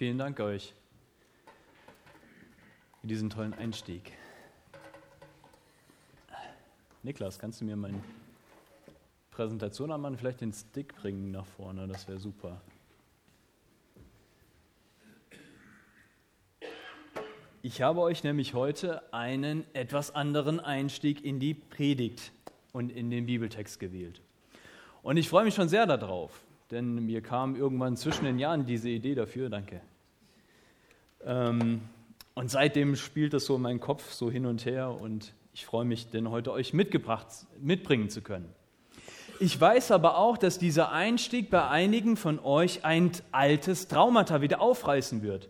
Vielen Dank euch für diesen tollen Einstieg. Niklas, kannst du mir meine Präsentation anmachen? Vielleicht den Stick bringen nach vorne, das wäre super. Ich habe euch nämlich heute einen etwas anderen Einstieg in die Predigt und in den Bibeltext gewählt. Und ich freue mich schon sehr darauf, denn mir kam irgendwann zwischen den Jahren diese Idee dafür, danke. Ähm, und seitdem spielt es so in meinem Kopf so hin und her und ich freue mich, denn heute euch mitgebracht, mitbringen zu können. Ich weiß aber auch, dass dieser Einstieg bei einigen von euch ein altes Traumata wieder aufreißen wird.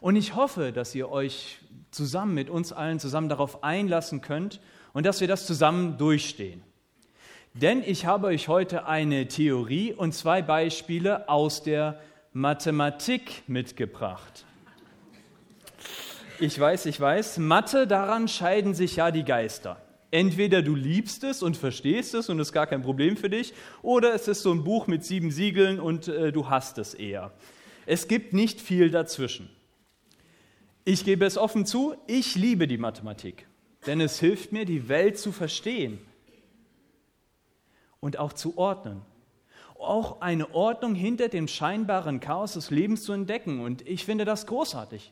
Und ich hoffe, dass ihr euch zusammen mit uns allen zusammen darauf einlassen könnt und dass wir das zusammen durchstehen. Denn ich habe euch heute eine Theorie und zwei Beispiele aus der Mathematik mitgebracht. Ich weiß, ich weiß, Mathe, daran scheiden sich ja die Geister. Entweder du liebst es und verstehst es und es ist gar kein Problem für dich, oder es ist so ein Buch mit sieben Siegeln und äh, du hast es eher. Es gibt nicht viel dazwischen. Ich gebe es offen zu, ich liebe die Mathematik, denn es hilft mir, die Welt zu verstehen und auch zu ordnen. Auch eine Ordnung hinter dem scheinbaren Chaos des Lebens zu entdecken. Und ich finde das großartig.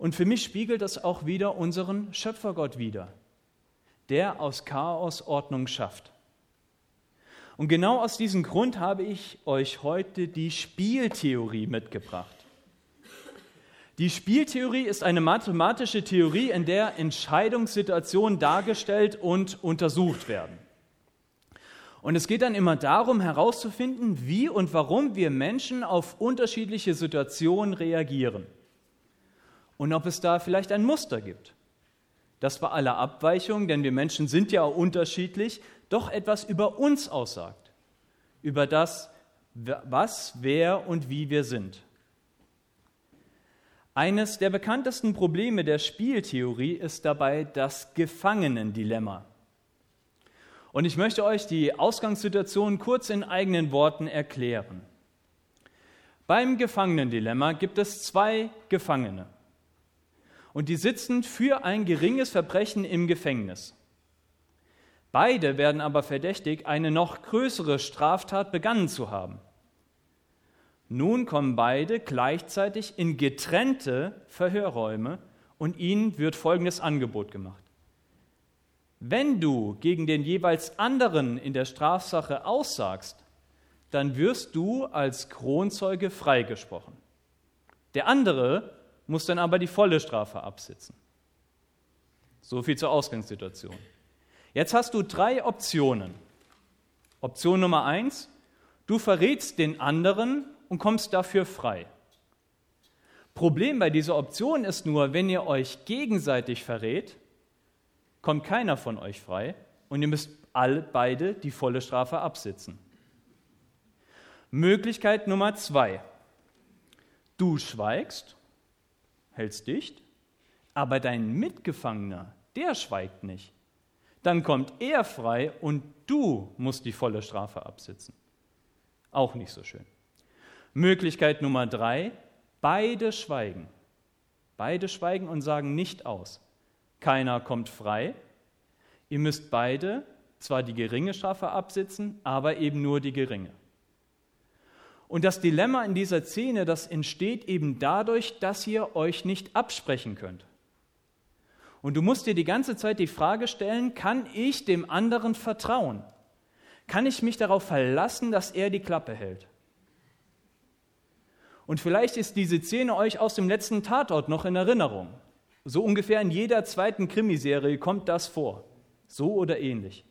Und für mich spiegelt das auch wieder unseren Schöpfergott wider, der aus Chaos Ordnung schafft. Und genau aus diesem Grund habe ich euch heute die Spieltheorie mitgebracht. Die Spieltheorie ist eine mathematische Theorie, in der Entscheidungssituationen dargestellt und untersucht werden. Und es geht dann immer darum herauszufinden, wie und warum wir Menschen auf unterschiedliche Situationen reagieren und ob es da vielleicht ein Muster gibt, das bei aller Abweichung, denn wir Menschen sind ja auch unterschiedlich, doch etwas über uns aussagt, über das, was, wer und wie wir sind. Eines der bekanntesten Probleme der Spieltheorie ist dabei das Gefangenendilemma. Und ich möchte euch die Ausgangssituation kurz in eigenen Worten erklären. Beim Gefangenendilemma gibt es zwei Gefangene und die sitzen für ein geringes Verbrechen im Gefängnis. Beide werden aber verdächtig, eine noch größere Straftat begangen zu haben. Nun kommen beide gleichzeitig in getrennte Verhörräume und ihnen wird folgendes Angebot gemacht. Wenn du gegen den jeweils anderen in der Strafsache aussagst, dann wirst du als Kronzeuge freigesprochen. Der andere muss dann aber die volle Strafe absitzen. So viel zur Ausgangssituation. Jetzt hast du drei Optionen. Option Nummer eins, du verrätst den anderen und kommst dafür frei. Problem bei dieser Option ist nur, wenn ihr euch gegenseitig verrät, kommt keiner von euch frei und ihr müsst alle beide die volle Strafe absitzen. Möglichkeit Nummer zwei. Du schweigst hältst dicht, aber dein Mitgefangener, der schweigt nicht. Dann kommt er frei und du musst die volle Strafe absitzen. Auch nicht so schön. Möglichkeit Nummer drei, beide schweigen. Beide schweigen und sagen nicht aus. Keiner kommt frei. Ihr müsst beide zwar die geringe Strafe absitzen, aber eben nur die geringe. Und das Dilemma in dieser Szene, das entsteht eben dadurch, dass ihr euch nicht absprechen könnt. Und du musst dir die ganze Zeit die Frage stellen, kann ich dem anderen vertrauen? Kann ich mich darauf verlassen, dass er die Klappe hält? Und vielleicht ist diese Szene euch aus dem letzten Tatort noch in Erinnerung. So ungefähr in jeder zweiten Krimiserie kommt das vor. So oder ähnlich.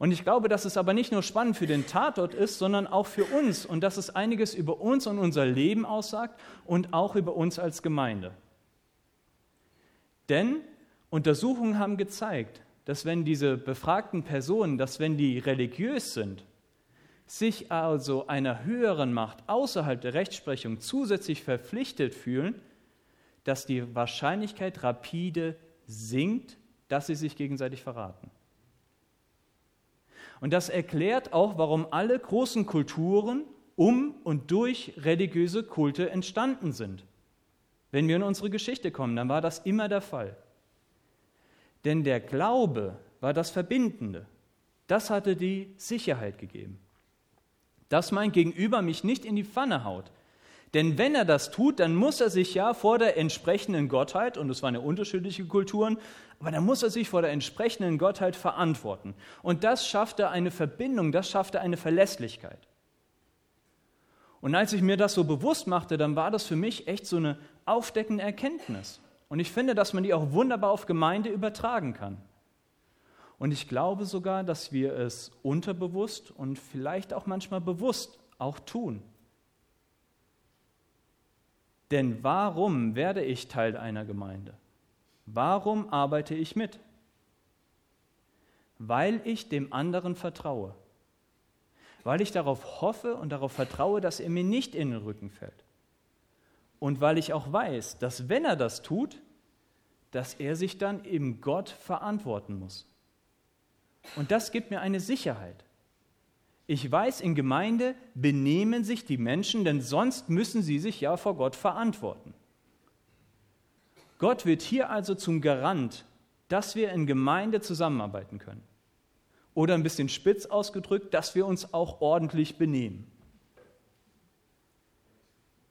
Und ich glaube, dass es aber nicht nur spannend für den Tatort ist, sondern auch für uns und dass es einiges über uns und unser Leben aussagt und auch über uns als Gemeinde. Denn Untersuchungen haben gezeigt, dass wenn diese befragten Personen, dass wenn die religiös sind, sich also einer höheren Macht außerhalb der Rechtsprechung zusätzlich verpflichtet fühlen, dass die Wahrscheinlichkeit rapide sinkt, dass sie sich gegenseitig verraten. Und das erklärt auch, warum alle großen Kulturen um und durch religiöse Kulte entstanden sind. Wenn wir in unsere Geschichte kommen, dann war das immer der Fall. Denn der Glaube war das Verbindende. Das hatte die Sicherheit gegeben. Dass mein Gegenüber mich nicht in die Pfanne haut. Denn wenn er das tut, dann muss er sich ja vor der entsprechenden Gottheit, und es waren ja unterschiedliche Kulturen, aber dann muss er sich vor der entsprechenden Gottheit verantworten. Und das schaffte eine Verbindung, das schaffte eine Verlässlichkeit. Und als ich mir das so bewusst machte, dann war das für mich echt so eine aufdeckende Erkenntnis. Und ich finde, dass man die auch wunderbar auf Gemeinde übertragen kann. Und ich glaube sogar, dass wir es unterbewusst und vielleicht auch manchmal bewusst auch tun. Denn warum werde ich Teil einer Gemeinde? Warum arbeite ich mit? Weil ich dem anderen vertraue weil ich darauf hoffe und darauf vertraue, dass er mir nicht in den Rücken fällt. Und weil ich auch weiß, dass wenn er das tut, dass er sich dann eben Gott verantworten muss. Und das gibt mir eine Sicherheit. Ich weiß, in Gemeinde benehmen sich die Menschen, denn sonst müssen sie sich ja vor Gott verantworten. Gott wird hier also zum Garant, dass wir in Gemeinde zusammenarbeiten können. Oder ein bisschen spitz ausgedrückt, dass wir uns auch ordentlich benehmen.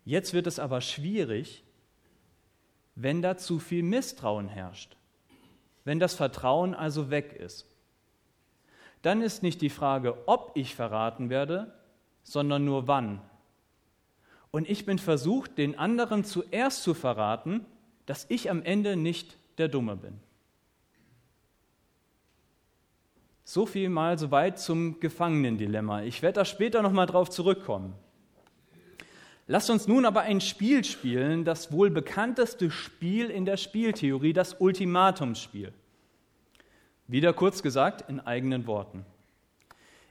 Jetzt wird es aber schwierig, wenn da zu viel Misstrauen herrscht, wenn das Vertrauen also weg ist. Dann ist nicht die Frage, ob ich verraten werde, sondern nur wann. Und ich bin versucht, den anderen zuerst zu verraten, dass ich am Ende nicht der Dumme bin. So viel mal soweit zum Gefangenendilemma. Ich werde da später nochmal drauf zurückkommen. Lasst uns nun aber ein Spiel spielen, das wohl bekannteste Spiel in der Spieltheorie, das Ultimatumsspiel. Wieder kurz gesagt in eigenen Worten.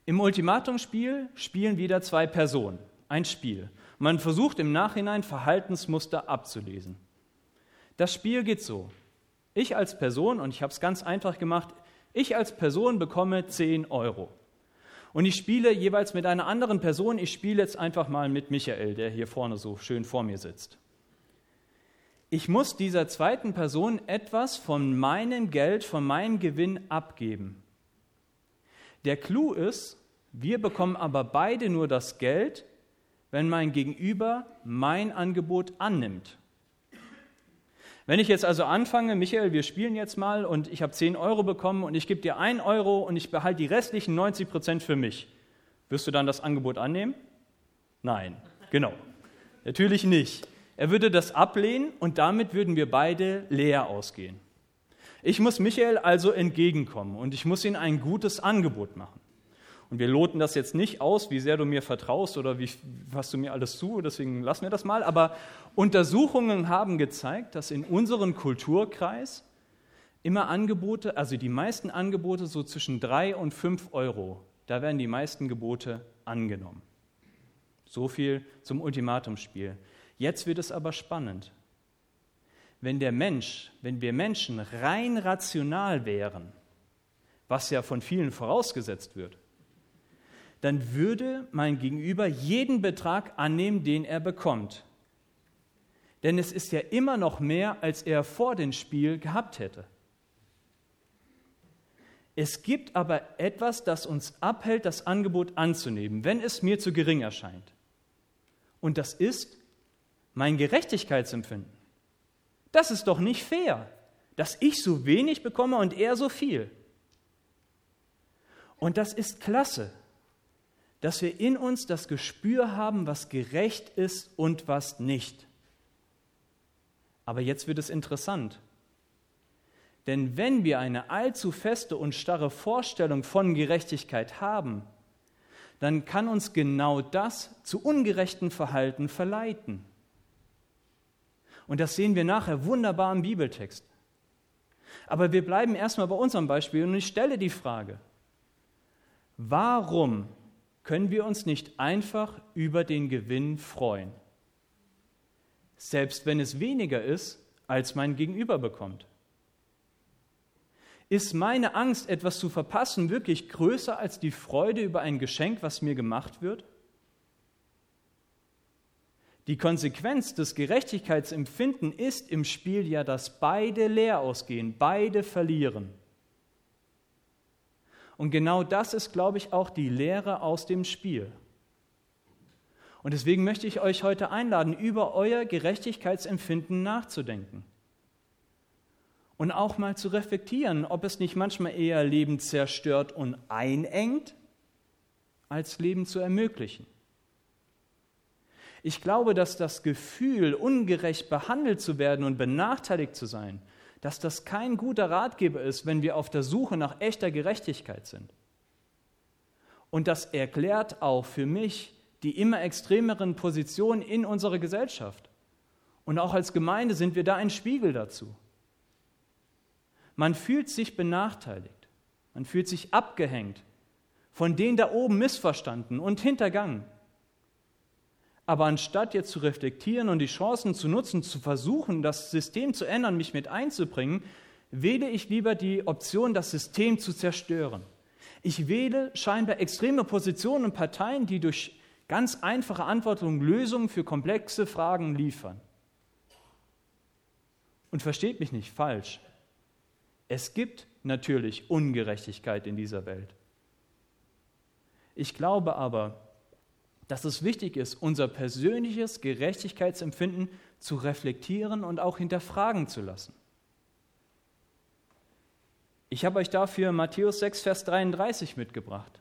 Im Ultimatumsspiel spielen wieder zwei Personen. Ein Spiel. Man versucht im Nachhinein Verhaltensmuster abzulesen. Das Spiel geht so. Ich als Person, und ich habe es ganz einfach gemacht, ich als Person bekomme 10 Euro. Und ich spiele jeweils mit einer anderen Person. Ich spiele jetzt einfach mal mit Michael, der hier vorne so schön vor mir sitzt. Ich muss dieser zweiten Person etwas von meinem Geld, von meinem Gewinn abgeben. Der Clou ist, wir bekommen aber beide nur das Geld, wenn mein Gegenüber mein Angebot annimmt. Wenn ich jetzt also anfange, Michael, wir spielen jetzt mal und ich habe 10 Euro bekommen und ich gebe dir 1 Euro und ich behalte die restlichen 90 Prozent für mich, wirst du dann das Angebot annehmen? Nein, genau. Natürlich nicht. Er würde das ablehnen und damit würden wir beide leer ausgehen. Ich muss Michael also entgegenkommen und ich muss ihm ein gutes Angebot machen. Und wir loten das jetzt nicht aus, wie sehr du mir vertraust oder wie, was du mir alles zu, deswegen lassen wir das mal. Aber Untersuchungen haben gezeigt, dass in unserem Kulturkreis immer Angebote, also die meisten Angebote so zwischen drei und fünf Euro, da werden die meisten Gebote angenommen. So viel zum Ultimatumsspiel. Jetzt wird es aber spannend. Wenn der Mensch, wenn wir Menschen rein rational wären, was ja von vielen vorausgesetzt wird, dann würde mein Gegenüber jeden Betrag annehmen, den er bekommt. Denn es ist ja immer noch mehr, als er vor dem Spiel gehabt hätte. Es gibt aber etwas, das uns abhält, das Angebot anzunehmen, wenn es mir zu gering erscheint. Und das ist mein Gerechtigkeitsempfinden. Das ist doch nicht fair, dass ich so wenig bekomme und er so viel. Und das ist klasse, dass wir in uns das Gespür haben, was gerecht ist und was nicht. Aber jetzt wird es interessant. Denn wenn wir eine allzu feste und starre Vorstellung von Gerechtigkeit haben, dann kann uns genau das zu ungerechten Verhalten verleiten. Und das sehen wir nachher wunderbar im Bibeltext. Aber wir bleiben erstmal bei unserem Beispiel und ich stelle die Frage, warum können wir uns nicht einfach über den Gewinn freuen, selbst wenn es weniger ist, als mein Gegenüber bekommt? Ist meine Angst, etwas zu verpassen, wirklich größer als die Freude über ein Geschenk, was mir gemacht wird? Die Konsequenz des Gerechtigkeitsempfinden ist im Spiel ja, dass beide leer ausgehen, beide verlieren. Und genau das ist, glaube ich, auch die Lehre aus dem Spiel. Und deswegen möchte ich euch heute einladen, über euer Gerechtigkeitsempfinden nachzudenken. Und auch mal zu reflektieren, ob es nicht manchmal eher Leben zerstört und einengt, als Leben zu ermöglichen. Ich glaube, dass das Gefühl, ungerecht behandelt zu werden und benachteiligt zu sein, dass das kein guter Ratgeber ist, wenn wir auf der Suche nach echter Gerechtigkeit sind. Und das erklärt auch für mich die immer extremeren Positionen in unserer Gesellschaft. Und auch als Gemeinde sind wir da ein Spiegel dazu. Man fühlt sich benachteiligt, man fühlt sich abgehängt, von denen da oben missverstanden und hintergangen. Aber anstatt jetzt zu reflektieren und die Chancen zu nutzen, zu versuchen, das System zu ändern, mich mit einzubringen, wähle ich lieber die Option, das System zu zerstören. Ich wähle scheinbar extreme Positionen und Parteien, die durch ganz einfache Antworten Lösungen für komplexe Fragen liefern. Und versteht mich nicht falsch. Es gibt natürlich Ungerechtigkeit in dieser Welt. Ich glaube aber, dass es wichtig ist, unser persönliches Gerechtigkeitsempfinden zu reflektieren und auch hinterfragen zu lassen. Ich habe euch dafür Matthäus 6, Vers 33 mitgebracht.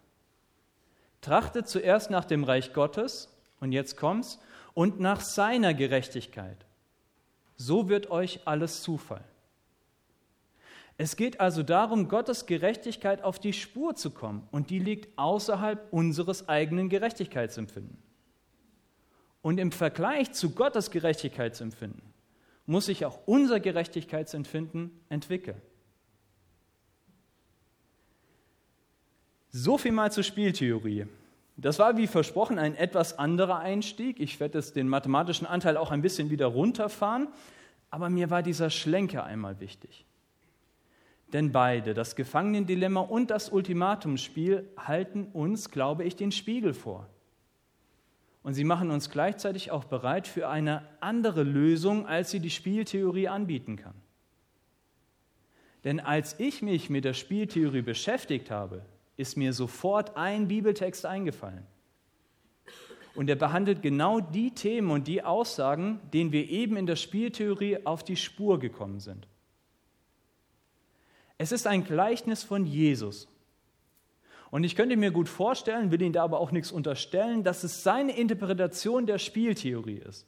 Trachtet zuerst nach dem Reich Gottes, und jetzt kommt's, und nach seiner Gerechtigkeit. So wird euch alles zufallen. Es geht also darum, Gottes Gerechtigkeit auf die Spur zu kommen, und die liegt außerhalb unseres eigenen Gerechtigkeitsempfinden. Und im Vergleich zu Gottes Gerechtigkeitsempfinden muss sich auch unser Gerechtigkeitsempfinden entwickeln. So viel mal zur Spieltheorie. Das war wie versprochen ein etwas anderer Einstieg. Ich werde jetzt den mathematischen Anteil auch ein bisschen wieder runterfahren, aber mir war dieser Schlenker einmal wichtig. Denn beide, das Gefangenendilemma und das Ultimatumsspiel, halten uns, glaube ich, den Spiegel vor. Und sie machen uns gleichzeitig auch bereit für eine andere Lösung, als sie die Spieltheorie anbieten kann. Denn als ich mich mit der Spieltheorie beschäftigt habe, ist mir sofort ein Bibeltext eingefallen. Und er behandelt genau die Themen und die Aussagen, denen wir eben in der Spieltheorie auf die Spur gekommen sind. Es ist ein Gleichnis von Jesus. Und ich könnte mir gut vorstellen, will Ihnen da aber auch nichts unterstellen, dass es seine Interpretation der Spieltheorie ist.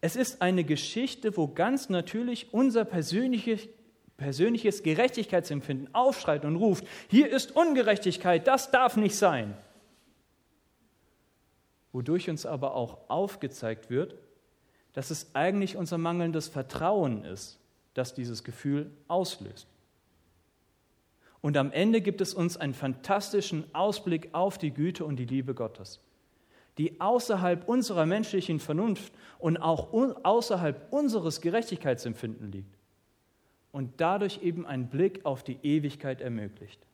Es ist eine Geschichte, wo ganz natürlich unser persönliches, persönliches Gerechtigkeitsempfinden aufschreit und ruft, hier ist Ungerechtigkeit, das darf nicht sein. Wodurch uns aber auch aufgezeigt wird, dass es eigentlich unser mangelndes Vertrauen ist, das dieses Gefühl auslöst. Und am Ende gibt es uns einen fantastischen Ausblick auf die Güte und die Liebe Gottes, die außerhalb unserer menschlichen Vernunft und auch außerhalb unseres Gerechtigkeitsempfinden liegt und dadurch eben einen Blick auf die Ewigkeit ermöglicht.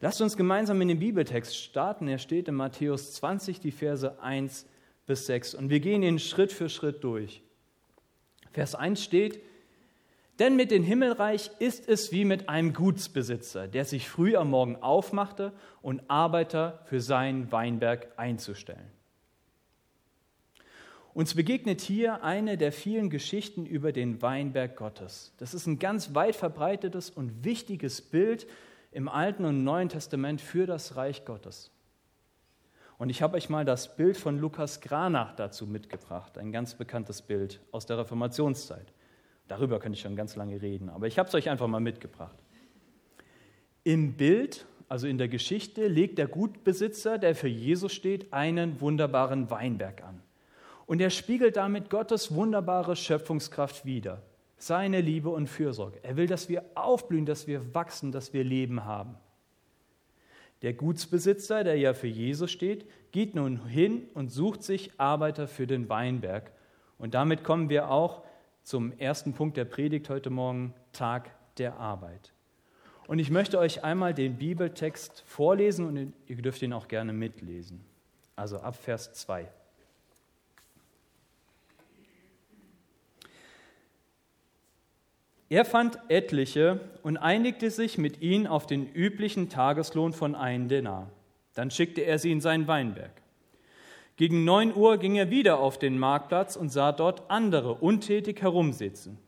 Lasst uns gemeinsam in den Bibeltext starten. Er steht in Matthäus 20, die Verse 1 bis 6. Und wir gehen ihn Schritt für Schritt durch. Vers 1 steht, denn mit dem Himmelreich ist es wie mit einem Gutsbesitzer, der sich früh am Morgen aufmachte und Arbeiter für seinen Weinberg einzustellen. Uns begegnet hier eine der vielen Geschichten über den Weinberg Gottes. Das ist ein ganz weit verbreitetes und wichtiges Bild im Alten und Neuen Testament für das Reich Gottes. Und ich habe euch mal das Bild von Lukas Granach dazu mitgebracht, ein ganz bekanntes Bild aus der Reformationszeit. Darüber könnte ich schon ganz lange reden, aber ich habe es euch einfach mal mitgebracht. Im Bild, also in der Geschichte, legt der Gutbesitzer, der für Jesus steht, einen wunderbaren Weinberg an. Und er spiegelt damit Gottes wunderbare Schöpfungskraft wider, seine Liebe und Fürsorge. Er will, dass wir aufblühen, dass wir wachsen, dass wir Leben haben. Der Gutsbesitzer, der ja für Jesus steht, geht nun hin und sucht sich Arbeiter für den Weinberg. Und damit kommen wir auch zum ersten Punkt der Predigt heute Morgen, Tag der Arbeit. Und ich möchte euch einmal den Bibeltext vorlesen und ihr dürft ihn auch gerne mitlesen. Also ab Vers 2. Er fand etliche und einigte sich mit ihnen auf den üblichen Tageslohn von einem Denar. Dann schickte er sie in seinen Weinberg. Gegen neun Uhr ging er wieder auf den Marktplatz und sah dort andere untätig herumsitzen.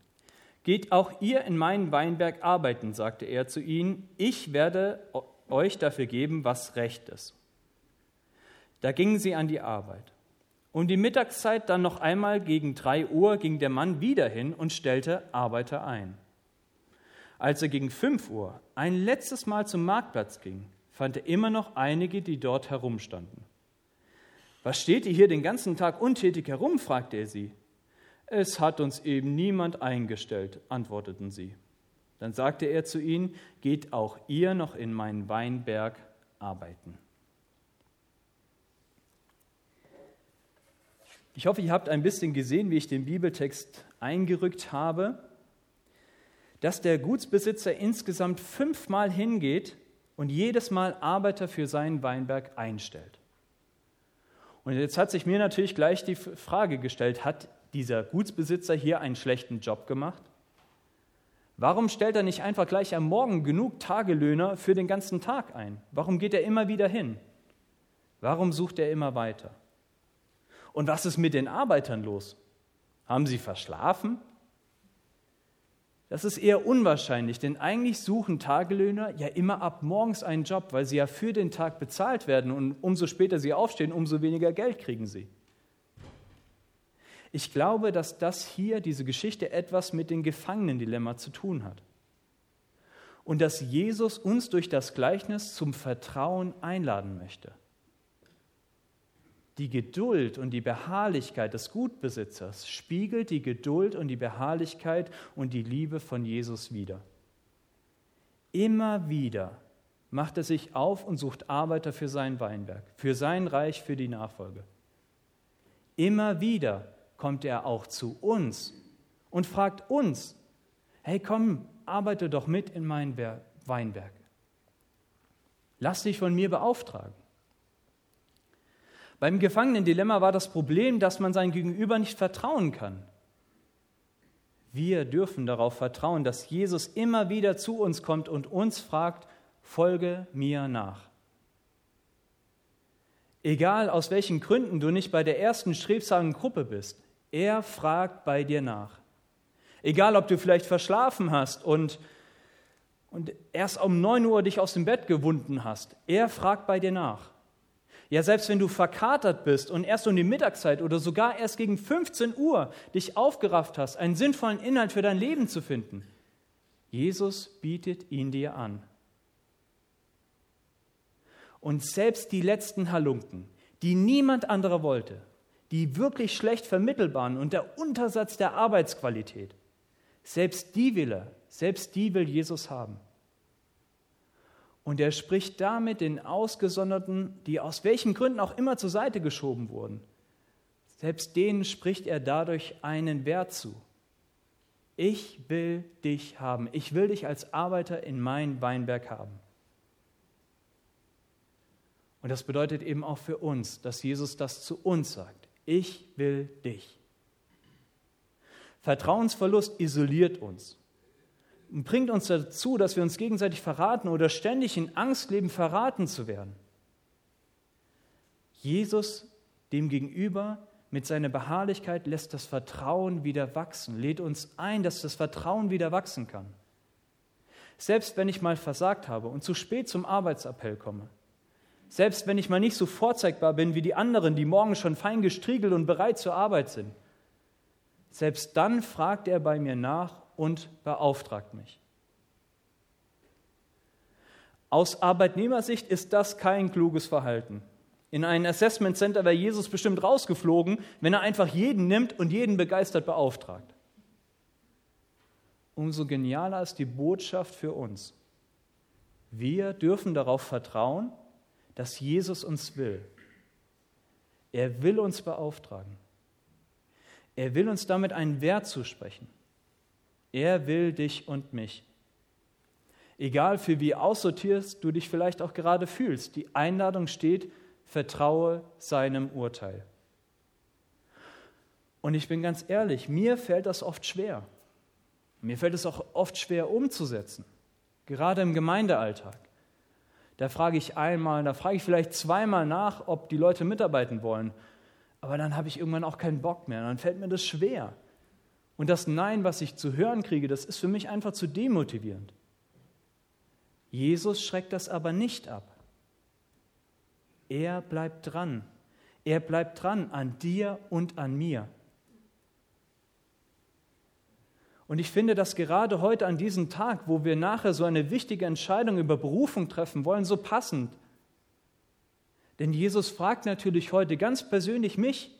Geht auch ihr in meinen Weinberg arbeiten, sagte er zu ihnen, ich werde euch dafür geben, was recht ist. Da gingen sie an die Arbeit. Um die Mittagszeit dann noch einmal gegen drei Uhr ging der Mann wieder hin und stellte Arbeiter ein. Als er gegen fünf Uhr ein letztes Mal zum Marktplatz ging, fand er immer noch einige, die dort herumstanden. Was steht ihr hier den ganzen Tag untätig herum? fragte er sie. Es hat uns eben niemand eingestellt, antworteten sie. Dann sagte er zu ihnen, geht auch ihr noch in meinen Weinberg arbeiten. Ich hoffe, ihr habt ein bisschen gesehen, wie ich den Bibeltext eingerückt habe, dass der Gutsbesitzer insgesamt fünfmal hingeht und jedes Mal Arbeiter für seinen Weinberg einstellt. Und jetzt hat sich mir natürlich gleich die Frage gestellt, hat dieser Gutsbesitzer hier einen schlechten Job gemacht? Warum stellt er nicht einfach gleich am Morgen genug Tagelöhner für den ganzen Tag ein? Warum geht er immer wieder hin? Warum sucht er immer weiter? Und was ist mit den Arbeitern los? Haben sie verschlafen? Das ist eher unwahrscheinlich, denn eigentlich suchen Tagelöhner ja immer ab morgens einen Job, weil sie ja für den Tag bezahlt werden und umso später sie aufstehen, umso weniger Geld kriegen sie. Ich glaube, dass das hier, diese Geschichte, etwas mit dem Gefangenendilemma zu tun hat. Und dass Jesus uns durch das Gleichnis zum Vertrauen einladen möchte. Die Geduld und die Beharrlichkeit des Gutbesitzers spiegelt die Geduld und die Beharrlichkeit und die Liebe von Jesus wider. Immer wieder macht er sich auf und sucht Arbeiter für sein Weinberg, für sein Reich, für die Nachfolge. Immer wieder kommt er auch zu uns und fragt uns, hey komm, arbeite doch mit in mein Weinberg. Lass dich von mir beauftragen. Beim Gefangenendilemma war das Problem, dass man sein Gegenüber nicht vertrauen kann. Wir dürfen darauf vertrauen, dass Jesus immer wieder zu uns kommt und uns fragt, folge mir nach. Egal aus welchen Gründen du nicht bei der ersten strebsamen Gruppe bist, er fragt bei dir nach. Egal, ob du vielleicht verschlafen hast und, und erst um 9 Uhr dich aus dem Bett gewunden hast, er fragt bei dir nach. Ja, selbst wenn du verkatert bist und erst um die Mittagszeit oder sogar erst gegen 15 Uhr dich aufgerafft hast, einen sinnvollen Inhalt für dein Leben zu finden, Jesus bietet ihn dir an. Und selbst die letzten Halunken, die niemand anderer wollte, die wirklich schlecht vermittelbaren und der Untersatz der Arbeitsqualität, selbst die will er, selbst die will Jesus haben. Und er spricht damit den Ausgesonderten, die aus welchen Gründen auch immer zur Seite geschoben wurden. Selbst denen spricht er dadurch einen Wert zu. Ich will dich haben. Ich will dich als Arbeiter in mein Weinberg haben. Und das bedeutet eben auch für uns, dass Jesus das zu uns sagt. Ich will dich. Vertrauensverlust isoliert uns bringt uns dazu, dass wir uns gegenseitig verraten oder ständig in Angst leben, verraten zu werden. Jesus dem gegenüber mit seiner Beharrlichkeit lässt das Vertrauen wieder wachsen, lädt uns ein, dass das Vertrauen wieder wachsen kann. Selbst wenn ich mal versagt habe und zu spät zum Arbeitsappell komme, selbst wenn ich mal nicht so vorzeigbar bin wie die anderen, die morgen schon fein gestriegelt und bereit zur Arbeit sind, selbst dann fragt er bei mir nach und beauftragt mich. Aus Arbeitnehmersicht ist das kein kluges Verhalten. In ein Assessment Center wäre Jesus bestimmt rausgeflogen, wenn er einfach jeden nimmt und jeden begeistert beauftragt. Umso genialer ist die Botschaft für uns. Wir dürfen darauf vertrauen, dass Jesus uns will. Er will uns beauftragen. Er will uns damit einen Wert zusprechen. Er will dich und mich. Egal für wie aussortiert du dich vielleicht auch gerade fühlst, die Einladung steht vertraue seinem Urteil. Und ich bin ganz ehrlich, mir fällt das oft schwer. Mir fällt es auch oft schwer umzusetzen, gerade im Gemeindealltag. Da frage ich einmal, da frage ich vielleicht zweimal nach, ob die Leute mitarbeiten wollen. Aber dann habe ich irgendwann auch keinen Bock mehr. Dann fällt mir das schwer. Und das Nein, was ich zu hören kriege, das ist für mich einfach zu demotivierend. Jesus schreckt das aber nicht ab. Er bleibt dran. Er bleibt dran an dir und an mir. Und ich finde das gerade heute an diesem Tag, wo wir nachher so eine wichtige Entscheidung über Berufung treffen wollen, so passend. Denn Jesus fragt natürlich heute ganz persönlich mich,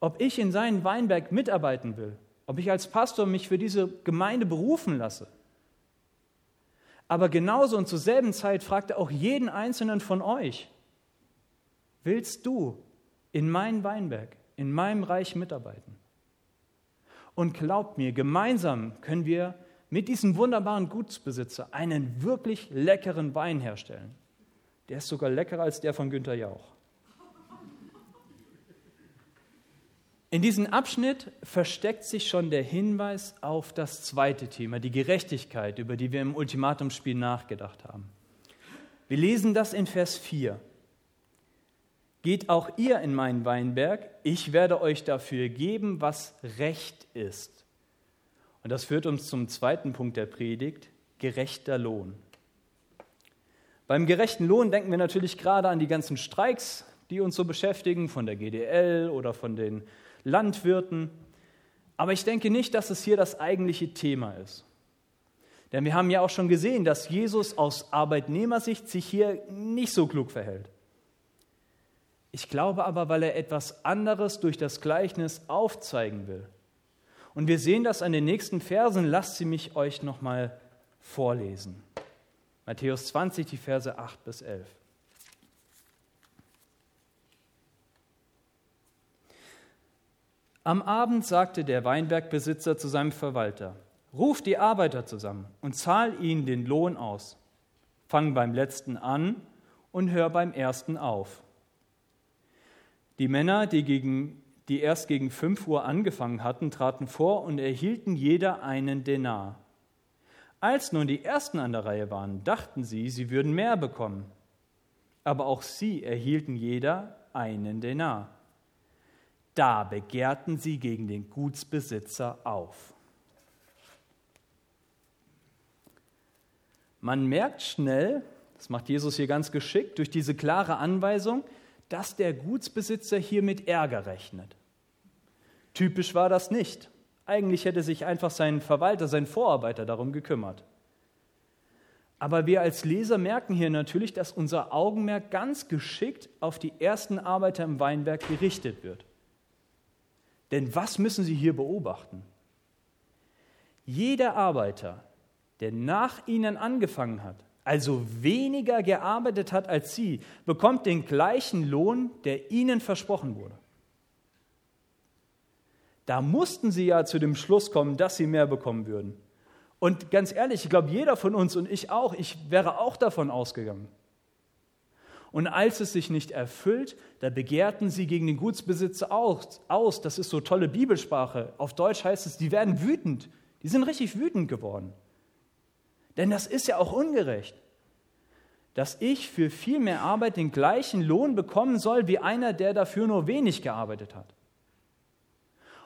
ob ich in seinen Weinberg mitarbeiten will, ob ich als Pastor mich für diese Gemeinde berufen lasse. Aber genauso und zur selben Zeit fragt er auch jeden einzelnen von euch, willst du in meinen Weinberg, in meinem Reich mitarbeiten? Und glaubt mir, gemeinsam können wir mit diesem wunderbaren Gutsbesitzer einen wirklich leckeren Wein herstellen. Der ist sogar leckerer als der von Günter Jauch. In diesem Abschnitt versteckt sich schon der Hinweis auf das zweite Thema, die Gerechtigkeit, über die wir im Ultimatumspiel nachgedacht haben. Wir lesen das in Vers 4. Geht auch ihr in meinen Weinberg, ich werde euch dafür geben, was recht ist. Und das führt uns zum zweiten Punkt der Predigt, gerechter Lohn. Beim gerechten Lohn denken wir natürlich gerade an die ganzen Streiks, die uns so beschäftigen, von der GDL oder von den Landwirten. Aber ich denke nicht, dass es hier das eigentliche Thema ist. Denn wir haben ja auch schon gesehen, dass Jesus aus Arbeitnehmersicht sich hier nicht so klug verhält. Ich glaube aber, weil er etwas anderes durch das Gleichnis aufzeigen will. Und wir sehen das an den nächsten Versen. Lasst sie mich euch nochmal vorlesen. Matthäus 20, die Verse 8 bis 11. Am Abend sagte der Weinbergbesitzer zu seinem Verwalter, Ruf die Arbeiter zusammen und zahl ihnen den Lohn aus. Fang beim letzten an und hör beim ersten auf. Die Männer, die, gegen, die erst gegen fünf Uhr angefangen hatten, traten vor und erhielten jeder einen Denar. Als nun die Ersten an der Reihe waren, dachten sie, sie würden mehr bekommen. Aber auch sie erhielten jeder einen Denar. Da begehrten sie gegen den Gutsbesitzer auf. Man merkt schnell, das macht Jesus hier ganz geschickt, durch diese klare Anweisung, dass der Gutsbesitzer hier mit Ärger rechnet. Typisch war das nicht. Eigentlich hätte sich einfach sein Verwalter, sein Vorarbeiter darum gekümmert. Aber wir als Leser merken hier natürlich, dass unser Augenmerk ganz geschickt auf die ersten Arbeiter im Weinberg gerichtet wird. Denn was müssen Sie hier beobachten? Jeder Arbeiter, der nach Ihnen angefangen hat, also weniger gearbeitet hat als sie, bekommt den gleichen Lohn, der ihnen versprochen wurde. Da mussten sie ja zu dem Schluss kommen, dass sie mehr bekommen würden. Und ganz ehrlich, ich glaube, jeder von uns und ich auch, ich wäre auch davon ausgegangen. Und als es sich nicht erfüllt, da begehrten sie gegen den Gutsbesitzer aus. Das ist so tolle Bibelsprache. Auf Deutsch heißt es, die werden wütend. Die sind richtig wütend geworden. Denn das ist ja auch ungerecht, dass ich für viel mehr Arbeit den gleichen Lohn bekommen soll wie einer, der dafür nur wenig gearbeitet hat.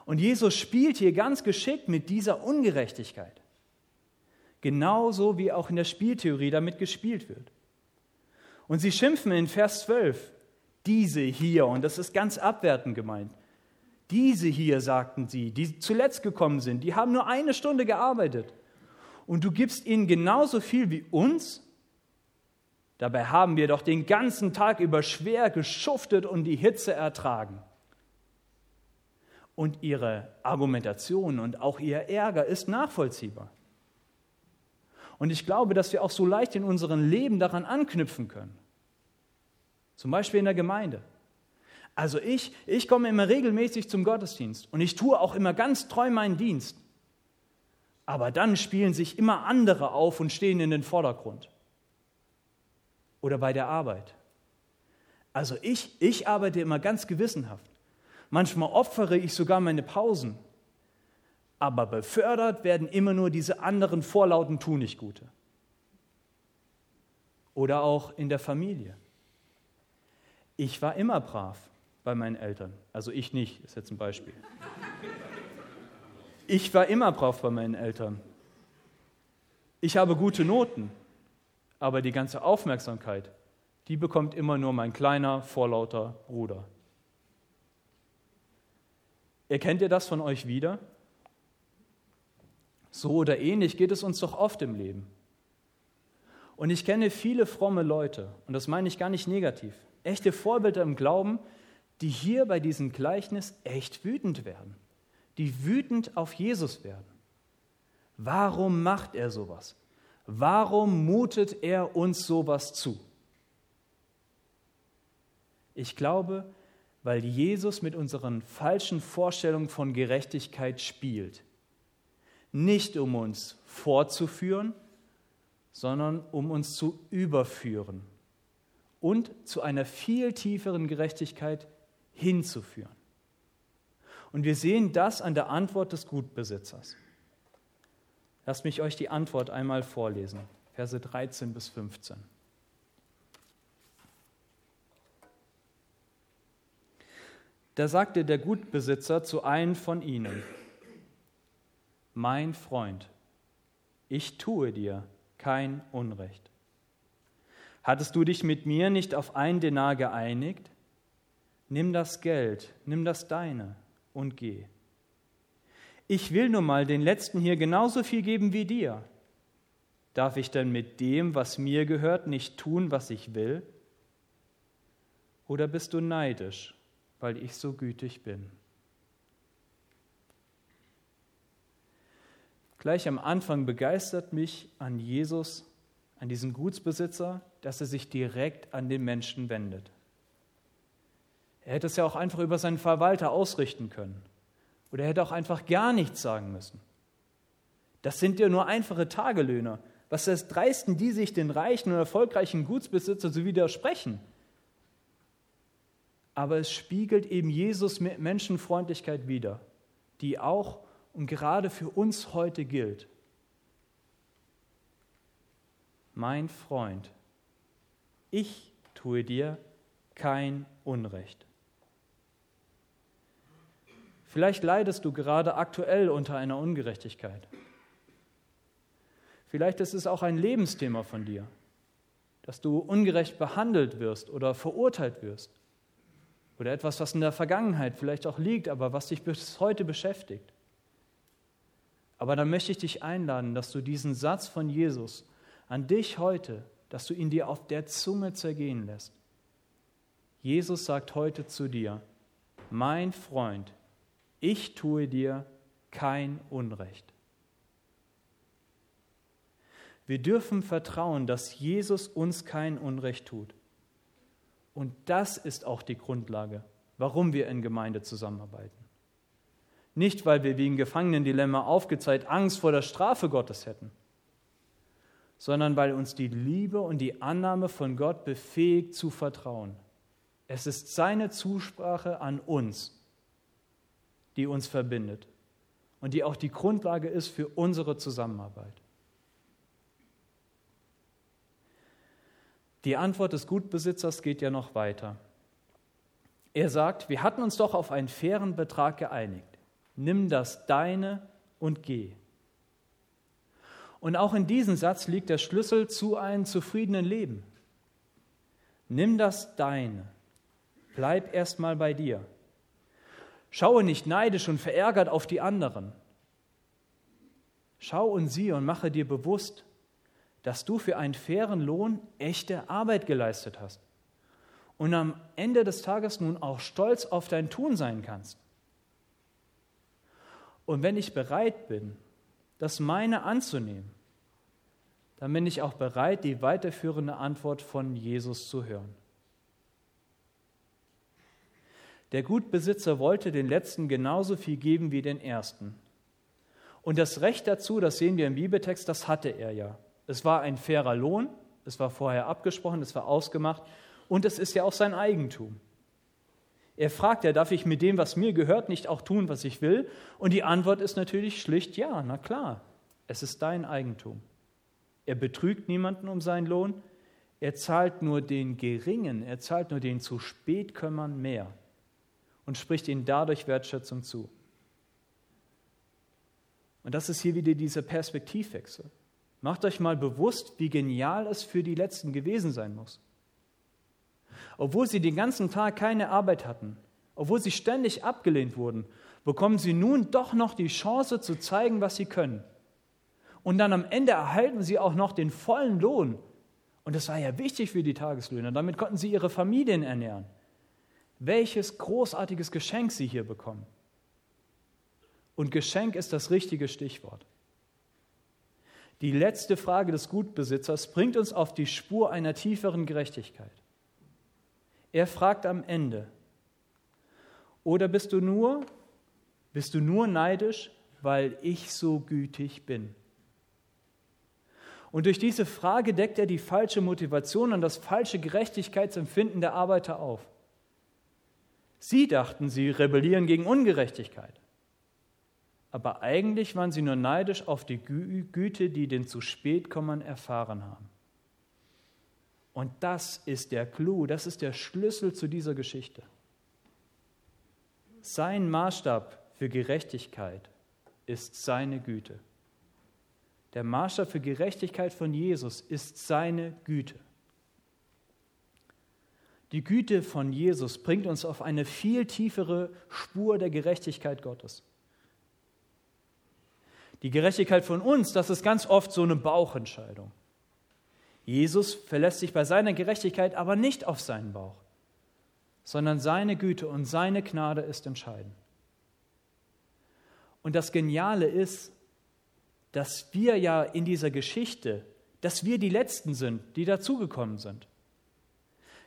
Und Jesus spielt hier ganz geschickt mit dieser Ungerechtigkeit. Genauso wie auch in der Spieltheorie damit gespielt wird. Und sie schimpfen in Vers 12, diese hier, und das ist ganz abwertend gemeint, diese hier, sagten sie, die zuletzt gekommen sind, die haben nur eine Stunde gearbeitet und du gibst ihnen genauso viel wie uns? Dabei haben wir doch den ganzen Tag über schwer geschuftet und die Hitze ertragen. Und ihre Argumentation und auch ihr Ärger ist nachvollziehbar. Und ich glaube, dass wir auch so leicht in unserem Leben daran anknüpfen können. Zum Beispiel in der Gemeinde. Also ich, ich komme immer regelmäßig zum Gottesdienst und ich tue auch immer ganz treu meinen Dienst. Aber dann spielen sich immer andere auf und stehen in den Vordergrund. Oder bei der Arbeit. Also ich, ich arbeite immer ganz gewissenhaft. Manchmal opfere ich sogar meine Pausen. Aber befördert werden immer nur diese anderen vorlauten Tunichtgute. Oder auch in der Familie. Ich war immer brav bei meinen Eltern. Also ich nicht, ist jetzt ein Beispiel. Ich war immer brav bei meinen Eltern. Ich habe gute Noten, aber die ganze Aufmerksamkeit, die bekommt immer nur mein kleiner, vorlauter Bruder. Erkennt ihr das von euch wieder? So oder ähnlich geht es uns doch oft im Leben. Und ich kenne viele fromme Leute, und das meine ich gar nicht negativ, echte Vorbilder im Glauben, die hier bei diesem Gleichnis echt wütend werden, die wütend auf Jesus werden. Warum macht er sowas? Warum mutet er uns sowas zu? Ich glaube, weil Jesus mit unseren falschen Vorstellungen von Gerechtigkeit spielt. Nicht um uns vorzuführen, sondern um uns zu überführen und zu einer viel tieferen Gerechtigkeit hinzuführen. Und wir sehen das an der Antwort des Gutbesitzers. Lasst mich euch die Antwort einmal vorlesen, Verse 13 bis 15. Da sagte der Gutbesitzer zu einem von ihnen, mein Freund, ich tue dir kein Unrecht. Hattest du dich mit mir nicht auf ein Denar geeinigt? Nimm das Geld, nimm das deine und geh. Ich will nun mal den Letzten hier genauso viel geben wie dir. Darf ich denn mit dem, was mir gehört, nicht tun, was ich will? Oder bist du neidisch weil ich so gütig bin. Gleich am Anfang begeistert mich an Jesus, an diesen Gutsbesitzer, dass er sich direkt an den Menschen wendet. Er hätte es ja auch einfach über seinen Verwalter ausrichten können. Oder er hätte auch einfach gar nichts sagen müssen. Das sind ja nur einfache Tagelöhner. Was das dreisten die sich den reichen und erfolgreichen Gutsbesitzer zu widersprechen? aber es spiegelt eben Jesus mit Menschenfreundlichkeit wider, die auch und gerade für uns heute gilt. Mein Freund, ich tue dir kein Unrecht. Vielleicht leidest du gerade aktuell unter einer Ungerechtigkeit. Vielleicht ist es auch ein Lebensthema von dir, dass du ungerecht behandelt wirst oder verurteilt wirst. Oder etwas, was in der Vergangenheit vielleicht auch liegt, aber was dich bis heute beschäftigt. Aber dann möchte ich dich einladen, dass du diesen Satz von Jesus an dich heute, dass du ihn dir auf der Zunge zergehen lässt. Jesus sagt heute zu dir, mein Freund, ich tue dir kein Unrecht. Wir dürfen vertrauen, dass Jesus uns kein Unrecht tut. Und das ist auch die Grundlage, warum wir in Gemeinde zusammenarbeiten. Nicht, weil wir wegen Gefangenendilemma aufgezeigt Angst vor der Strafe Gottes hätten, sondern weil uns die Liebe und die Annahme von Gott befähigt zu vertrauen. Es ist seine Zusprache an uns, die uns verbindet und die auch die Grundlage ist für unsere Zusammenarbeit. Die Antwort des Gutbesitzers geht ja noch weiter. Er sagt, wir hatten uns doch auf einen fairen Betrag geeinigt. Nimm das deine und geh. Und auch in diesem Satz liegt der Schlüssel zu einem zufriedenen Leben. Nimm das deine. Bleib erstmal bei dir. Schaue nicht neidisch und verärgert auf die anderen. Schau und sieh und mache dir bewusst, dass du für einen fairen Lohn echte Arbeit geleistet hast und am Ende des Tages nun auch stolz auf dein Tun sein kannst. Und wenn ich bereit bin, das meine anzunehmen, dann bin ich auch bereit, die weiterführende Antwort von Jesus zu hören. Der Gutbesitzer wollte den Letzten genauso viel geben wie den Ersten. Und das Recht dazu, das sehen wir im Bibeltext, das hatte er ja. Es war ein fairer Lohn, es war vorher abgesprochen, es war ausgemacht und es ist ja auch sein Eigentum. Er fragt ja, darf ich mit dem, was mir gehört, nicht auch tun, was ich will? Und die Antwort ist natürlich schlicht ja, na klar, es ist dein Eigentum. Er betrügt niemanden um seinen Lohn, er zahlt nur den Geringen, er zahlt nur den zu Spätkömmern mehr und spricht ihnen dadurch Wertschätzung zu. Und das ist hier wieder dieser Perspektivwechsel. Macht euch mal bewusst, wie genial es für die Letzten gewesen sein muss. Obwohl sie den ganzen Tag keine Arbeit hatten, obwohl sie ständig abgelehnt wurden, bekommen sie nun doch noch die Chance zu zeigen, was sie können. Und dann am Ende erhalten sie auch noch den vollen Lohn. Und das war ja wichtig für die Tageslöhner. Damit konnten sie ihre Familien ernähren. Welches großartiges Geschenk sie hier bekommen. Und Geschenk ist das richtige Stichwort. Die letzte Frage des Gutbesitzers bringt uns auf die Spur einer tieferen Gerechtigkeit. Er fragt am Ende, oder bist du nur, bist du nur neidisch, weil ich so gütig bin? Und durch diese Frage deckt er die falsche Motivation und das falsche Gerechtigkeitsempfinden der Arbeiter auf. Sie dachten, sie rebellieren gegen Ungerechtigkeit. Aber eigentlich waren sie nur neidisch auf die Güte, die den zu spät kommen erfahren haben. Und das ist der Clou, das ist der Schlüssel zu dieser Geschichte. Sein Maßstab für Gerechtigkeit ist seine Güte. Der Maßstab für Gerechtigkeit von Jesus ist seine Güte. Die Güte von Jesus bringt uns auf eine viel tiefere Spur der Gerechtigkeit Gottes. Die Gerechtigkeit von uns, das ist ganz oft so eine Bauchentscheidung. Jesus verlässt sich bei seiner Gerechtigkeit aber nicht auf seinen Bauch, sondern seine Güte und seine Gnade ist entscheidend. Und das Geniale ist, dass wir ja in dieser Geschichte, dass wir die Letzten sind, die dazugekommen sind.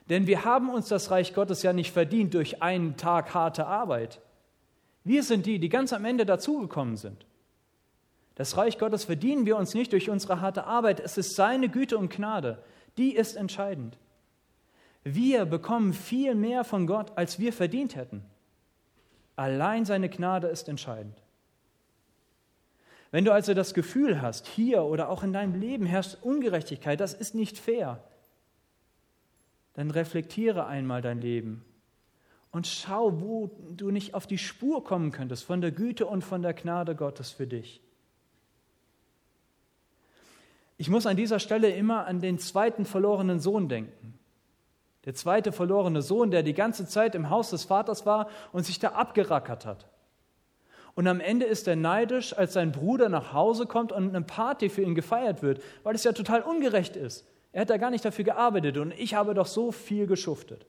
Denn wir haben uns das Reich Gottes ja nicht verdient durch einen Tag harte Arbeit. Wir sind die, die ganz am Ende dazugekommen sind. Das Reich Gottes verdienen wir uns nicht durch unsere harte Arbeit. Es ist seine Güte und Gnade. Die ist entscheidend. Wir bekommen viel mehr von Gott, als wir verdient hätten. Allein seine Gnade ist entscheidend. Wenn du also das Gefühl hast, hier oder auch in deinem Leben herrscht Ungerechtigkeit, das ist nicht fair, dann reflektiere einmal dein Leben und schau, wo du nicht auf die Spur kommen könntest von der Güte und von der Gnade Gottes für dich. Ich muss an dieser Stelle immer an den zweiten verlorenen Sohn denken. Der zweite verlorene Sohn, der die ganze Zeit im Haus des Vaters war und sich da abgerackert hat. Und am Ende ist er neidisch, als sein Bruder nach Hause kommt und eine Party für ihn gefeiert wird, weil es ja total ungerecht ist. Er hat da gar nicht dafür gearbeitet und ich habe doch so viel geschuftet.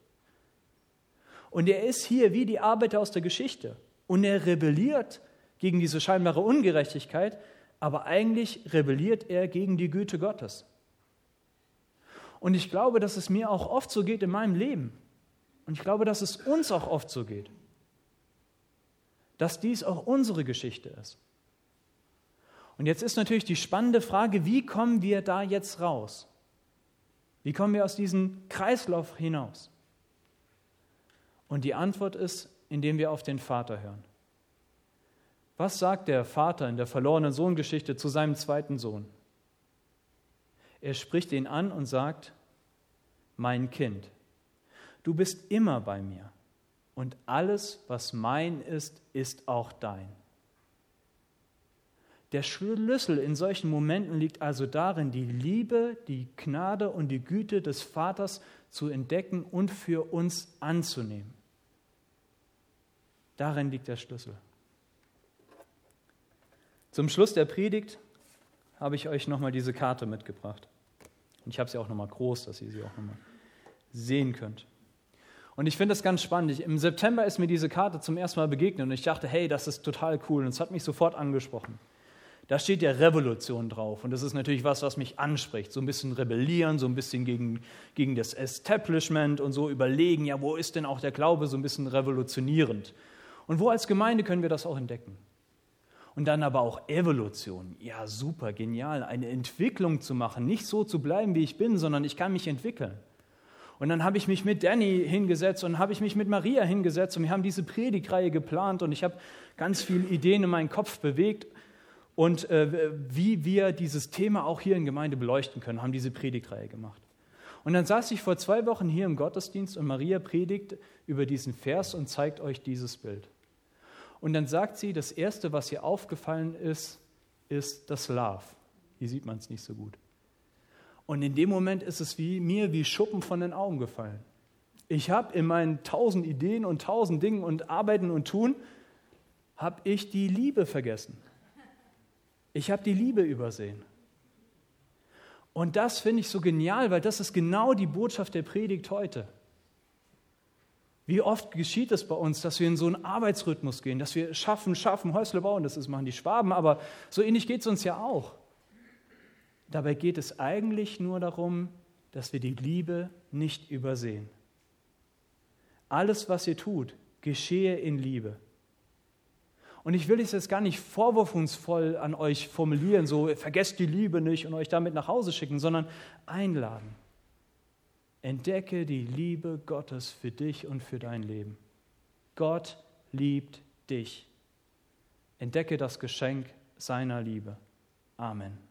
Und er ist hier wie die Arbeiter aus der Geschichte. Und er rebelliert gegen diese scheinbare Ungerechtigkeit, aber eigentlich rebelliert er gegen die Güte Gottes. Und ich glaube, dass es mir auch oft so geht in meinem Leben. Und ich glaube, dass es uns auch oft so geht. Dass dies auch unsere Geschichte ist. Und jetzt ist natürlich die spannende Frage, wie kommen wir da jetzt raus? Wie kommen wir aus diesem Kreislauf hinaus? Und die Antwort ist, indem wir auf den Vater hören. Was sagt der Vater in der verlorenen Sohngeschichte zu seinem zweiten Sohn? Er spricht ihn an und sagt, mein Kind, du bist immer bei mir und alles, was mein ist, ist auch dein. Der Schlüssel in solchen Momenten liegt also darin, die Liebe, die Gnade und die Güte des Vaters zu entdecken und für uns anzunehmen. Darin liegt der Schlüssel. Zum Schluss der Predigt habe ich euch nochmal diese Karte mitgebracht. Und ich habe sie auch nochmal groß, dass ihr sie auch nochmal sehen könnt. Und ich finde das ganz spannend. Ich, Im September ist mir diese Karte zum ersten Mal begegnet und ich dachte, hey, das ist total cool. Und es hat mich sofort angesprochen. Da steht ja Revolution drauf. Und das ist natürlich was, was mich anspricht. So ein bisschen rebellieren, so ein bisschen gegen, gegen das Establishment und so überlegen, ja, wo ist denn auch der Glaube so ein bisschen revolutionierend? Und wo als Gemeinde können wir das auch entdecken? Und dann aber auch Evolution. Ja, super, genial. Eine Entwicklung zu machen. Nicht so zu bleiben, wie ich bin, sondern ich kann mich entwickeln. Und dann habe ich mich mit Danny hingesetzt und habe ich mich mit Maria hingesetzt und wir haben diese Predigreihe geplant und ich habe ganz viele Ideen in meinen Kopf bewegt und äh, wie wir dieses Thema auch hier in Gemeinde beleuchten können, haben diese Predigtreihe gemacht. Und dann saß ich vor zwei Wochen hier im Gottesdienst und Maria predigt über diesen Vers und zeigt euch dieses Bild. Und dann sagt sie, das Erste, was ihr aufgefallen ist, ist das Love. Hier sieht man es nicht so gut. Und in dem Moment ist es wie mir wie Schuppen von den Augen gefallen. Ich habe in meinen tausend Ideen und tausend Dingen und Arbeiten und Tun, habe ich die Liebe vergessen. Ich habe die Liebe übersehen. Und das finde ich so genial, weil das ist genau die Botschaft der Predigt heute. Wie oft geschieht es bei uns, dass wir in so einen Arbeitsrhythmus gehen, dass wir schaffen, schaffen, Häusle bauen, das ist, machen die Schwaben, aber so ähnlich geht es uns ja auch. Dabei geht es eigentlich nur darum, dass wir die Liebe nicht übersehen. Alles, was ihr tut, geschehe in Liebe. Und ich will es jetzt gar nicht vorwurfsvoll an euch formulieren, so vergesst die Liebe nicht und euch damit nach Hause schicken, sondern einladen. Entdecke die Liebe Gottes für dich und für dein Leben. Gott liebt dich. Entdecke das Geschenk seiner Liebe. Amen.